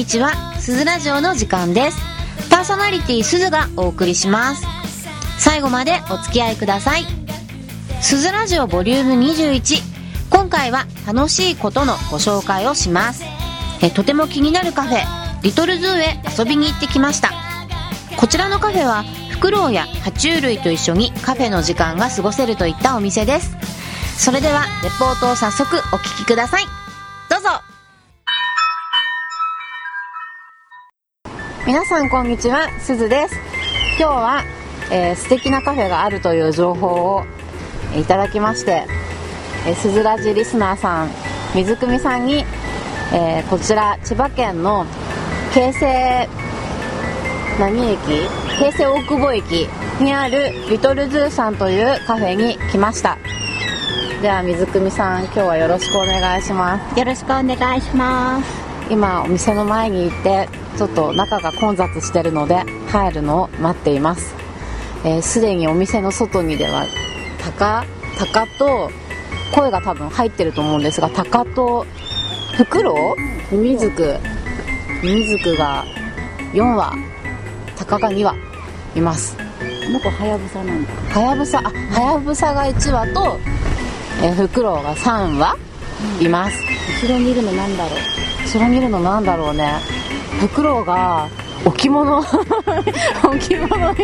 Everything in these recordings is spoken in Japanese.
にちは。すずラジオの時間です。パーソナリティすずがお送りします。最後までお付き合いください。すずラジオボリューム21。今回は楽しいことのご紹介をします。えとても気になるカフェ、リトルズーへ遊びに行ってきました。こちらのカフェは、フクロウや爬虫類と一緒にカフェの時間が過ごせるといったお店です。それでは、レポートを早速お聞きください。皆さんこんにちは、すずです。今日は、えー素敵なカフェがあるという情報をえーいただきまして、えー、すずラジリスナーさん、水汲さんに、えーこちら千葉県の京成何駅？京成大久保駅にあるリトルズーさんというカフェに来ましたでは水汲さん今日はよろしくお願いしますよろしくお願いします。今お店の前に行ってちょっと中が混雑してるので入るのを待っています。えーすで、にお店の外にでは鷹鷹と声が多分入ってると思うんですが鷹とフクロウミミズクミミズクが4羽鷹が2羽います。この子はやぶさなんだ。はやぶさあはやぶさが1羽と、えーフクロウが3羽います、後ろにいるのなんだろう。後ろにいるのなんだろうねフクロウが置物 置物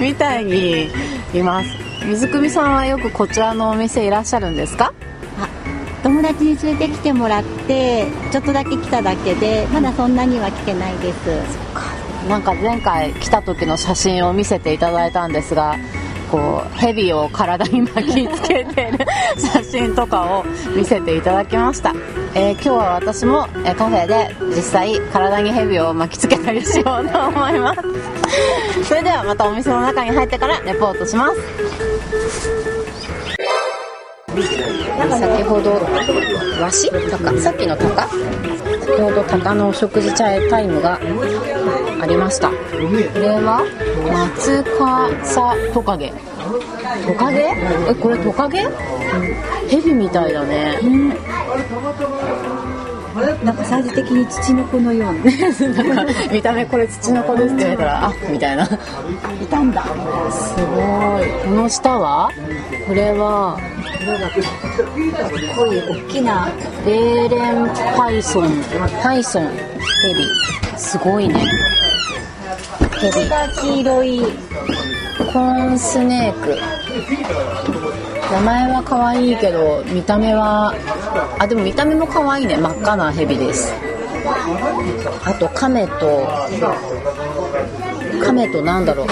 みたいにいます。水汲さんはよくこちらのお店いらっしゃるんですか？友達に連れてきてもらって、ちょっとだけ来ただけで、まだそんなには来てないです。なんか前回来た時の写真を見せていただいたんですがこうヘビを体に巻きつけてる 写真とかを見せていただきました、えー今日は私も、えカフェで実際体にヘビを巻きつけたりしようと思います。それではまたお店の中に入ってからレポートします。先ほどわし鷹？さっきの鷹？先ほど鷹のお食事タイムがありました。これは？松笠トカゲ。トカゲ？えこれトカゲ？ヘビみたいだね。なんかサイズ的に土の子のような。なんか見た目これ土の子ですって言われたらあみたいな。すいたんだ。ごい。この下は？これはこういう大きな、レーレンパイソン。パイソンヘビ。すごいねヘビが黄色い、コーンスネーク。名前は可愛いけど見た目はあでも見た目も可愛いね。真っ赤なヘビです。あとカメとカメとなんだろう。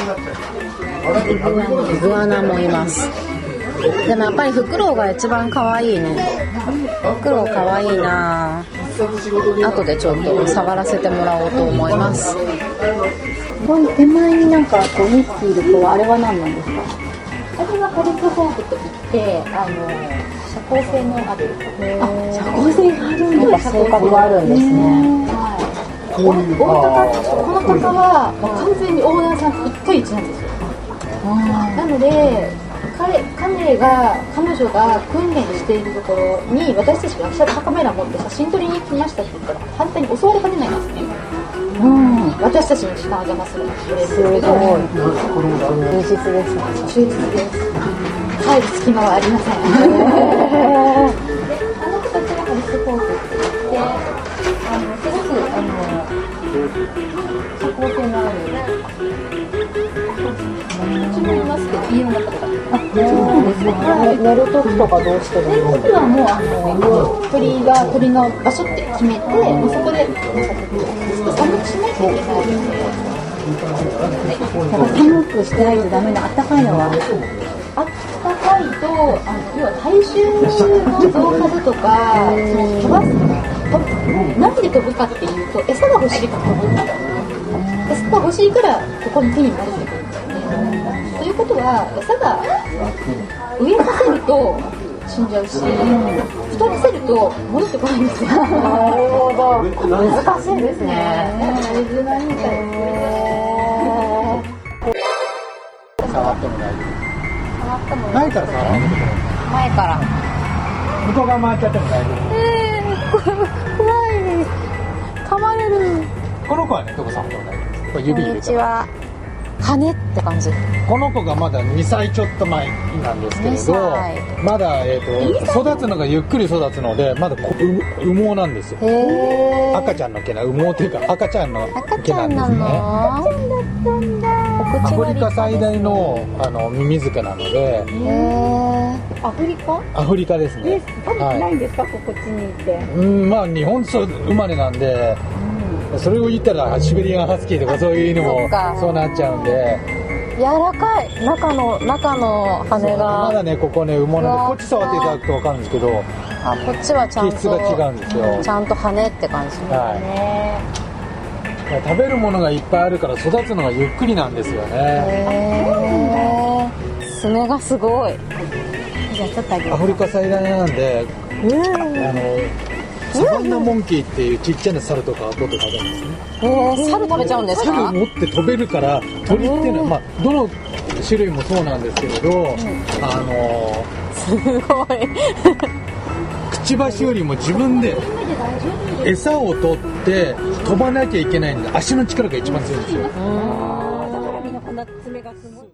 イグアナもいます。でもやっぱりフクロウが一番可愛いね。フクロウ可愛いな後でちょっと触らせてもらおうと思います。ここに手前になんかこう2匹いる子は、あれは何なんですか？あれはホルクホークといって、あの、社交性のある。あ、社交性があるんだ。性格があるんですね。この鷹はもう完全にオーナーさん一対一なんですよ。なので彼彼が彼女が訓練しているところに私たちがカメラ持って写真撮りに来ましたって言ったら反対に襲われかねないんですね。うん。私たちの時間を邪魔するすすごい。充実ですね忠実です入る隙間はありません。であの子たちがハリスコークって言ってあのすごくあの社交性のあるうちもいますけど家の中とかあそうなんですか寝る時とかどうしてるの寝るの時はもうあの鳥が鳥の場所って決めてもうそこで寒くしないといけないのでだから寒くしてないとダメなあったかいのはあったかいとあの要は体重の増加だとかその飛ばす飛何で飛ぶかっていうと餌が欲しいから飛ぶんだ餌が欲しいからここに手に慣れてくるということは餌が植えさせると死んじゃうし太らせると戻ってこないんですよ。なるほど。難しいですね。水がいいから触っても大丈触ったも夫。前から触る前から向こう側回っちゃっても大丈夫。怖い噛まれるこの子はねどこさんと同いですこれ指入羽って感じ。この子がまだ2歳ちょっと前なんですけれ2ど歳。まだ、えー、と育つのがゆっくり育つのでまだ羽毛なんですよ。赤ちゃんの毛な羽毛っていうか赤ちゃんの赤ち毛なんゃんなですねのアフリカ最大のあのミミズクなのでアフリカ？アフリカですね。食べてないんですか、ここっちにいて。うんまあ日本そう生まれなんで、それを言ったらシベリアンハスキーとかそういうのもそうなっちゃうんで。柔らかい。中の中の羽まが。だねここね羽毛なんでこっち触っていただくと分かるんですけどあこっちはちゃんと気質が違うんですよ。ちゃんと羽って感じはね。い。食べるものがいっぱいあるから育つのがゆっくりなんですよね。へえ爪がすごい。じゃあちょっとあげアフリカ最大なんであのサバンナモンキーっていうちっちゃな猿とかは取って食べるんですねへえ猿食べちゃうんです猿か持って飛べるから鳥っていうのは、まあ、どの種類もそうなんですけれど、あのすごい。くちばしよりも自分で餌を取って飛ばなきゃいけないんで足の力が一番強いんですよ。だからみんなこんな爪がすごい。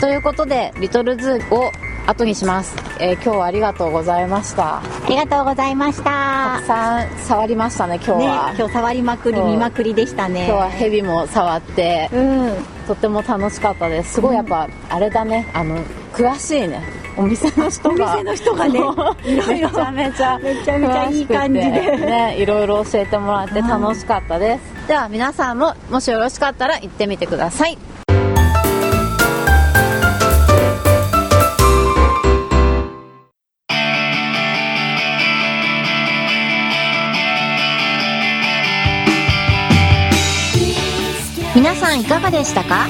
ということでリトルズーを後にします、えー今日はありがとうございました。ありがとうございました。たくさん触りましたね今日ねは、今日触りまくり見まくりでしたね。今日はヘビも触ってうん。とっても楽しかったです。すごいやっぱ、あれだね。あの詳しいね。お店の人が。お店の人がねもう。いろいろめちゃめちゃめちゃめちゃいい感じで。ねいろいろ教えてもらって楽しかったです、では皆さんももしよろしかったら行ってみてくださいさんいかがでしたか？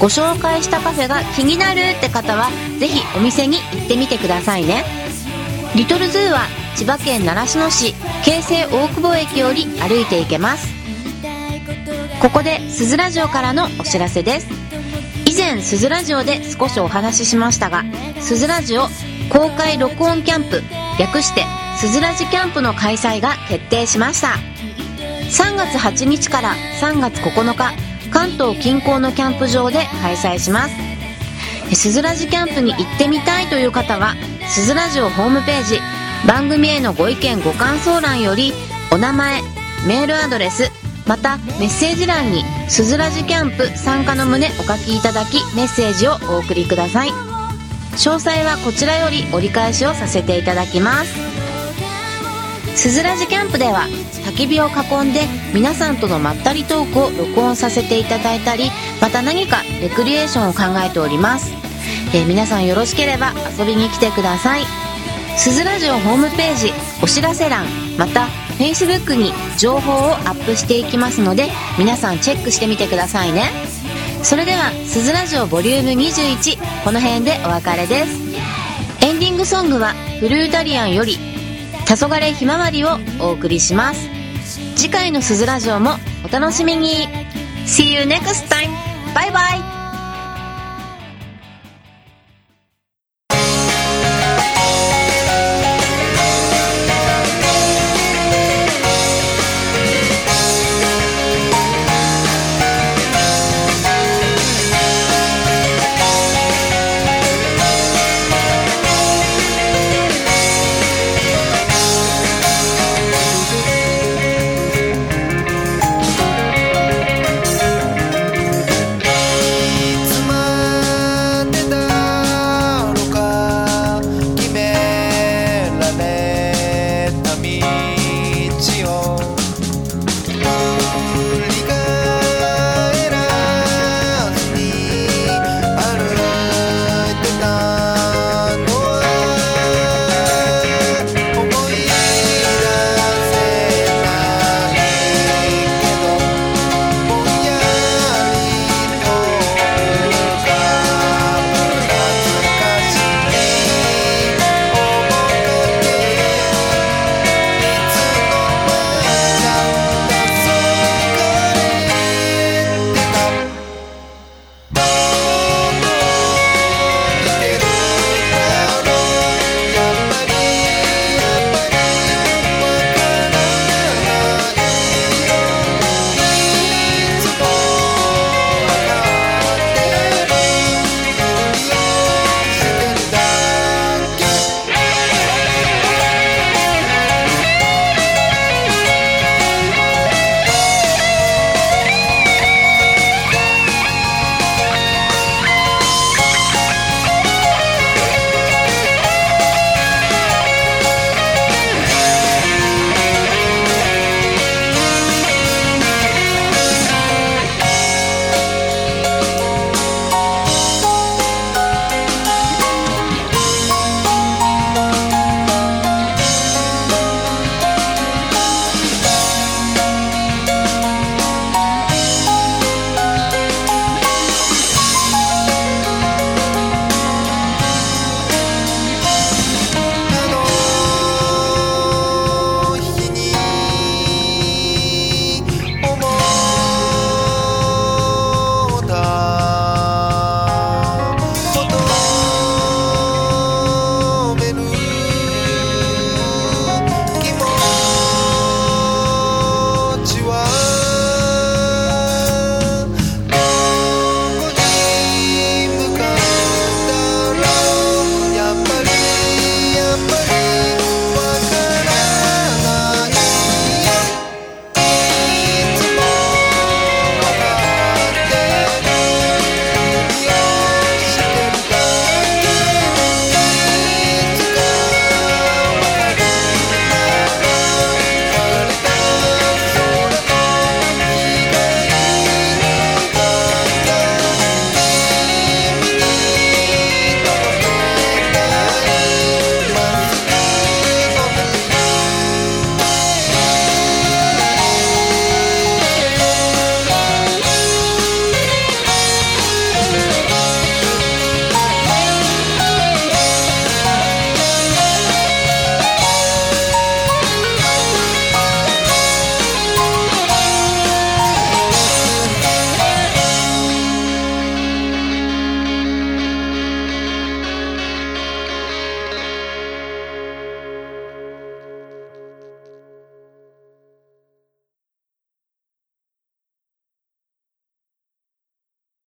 ご紹介したカフェが気になるって方はぜひお店に行ってみてくださいね。リトルズーは千葉県習志野市京成大久保駅より歩いて行けます。ここでスズラジオからのお知らせです。以前スズラジオで少しお話ししましたがスズラジオ公開録音キャンプ略してスズラジキャンプの開催が決定しました。3月8日から3月9日関東近郊のキャンプ場で開催します。えスズラジキャンプに行ってみたいという方はスズラジオホームページ番組へのご意見ご感想欄よりお名前メールアドレスまたメッセージ欄に「スズラジキャンプ参加の旨」お書きいただきメッセージをお送りください。詳細はこちらより折り返しをさせていただきます。スズラジキャンプでは焚き火を囲んで皆さんとのまったりトークを録音させていただいたりまた何かレクリエーションを考えております、えー皆さんよろしければ遊びに来てください。スズラジオホームページお知らせ欄また Facebook に情報をアップしていきますので皆さんチェックしてみてくださいね。それでは「スズラジオボリューム21この辺でお別れです。エンディングソングはフルータリアンより「黄昏ひまわり」をお送りします。次回のすずラジオもお楽しみに。See you next time! バイバイ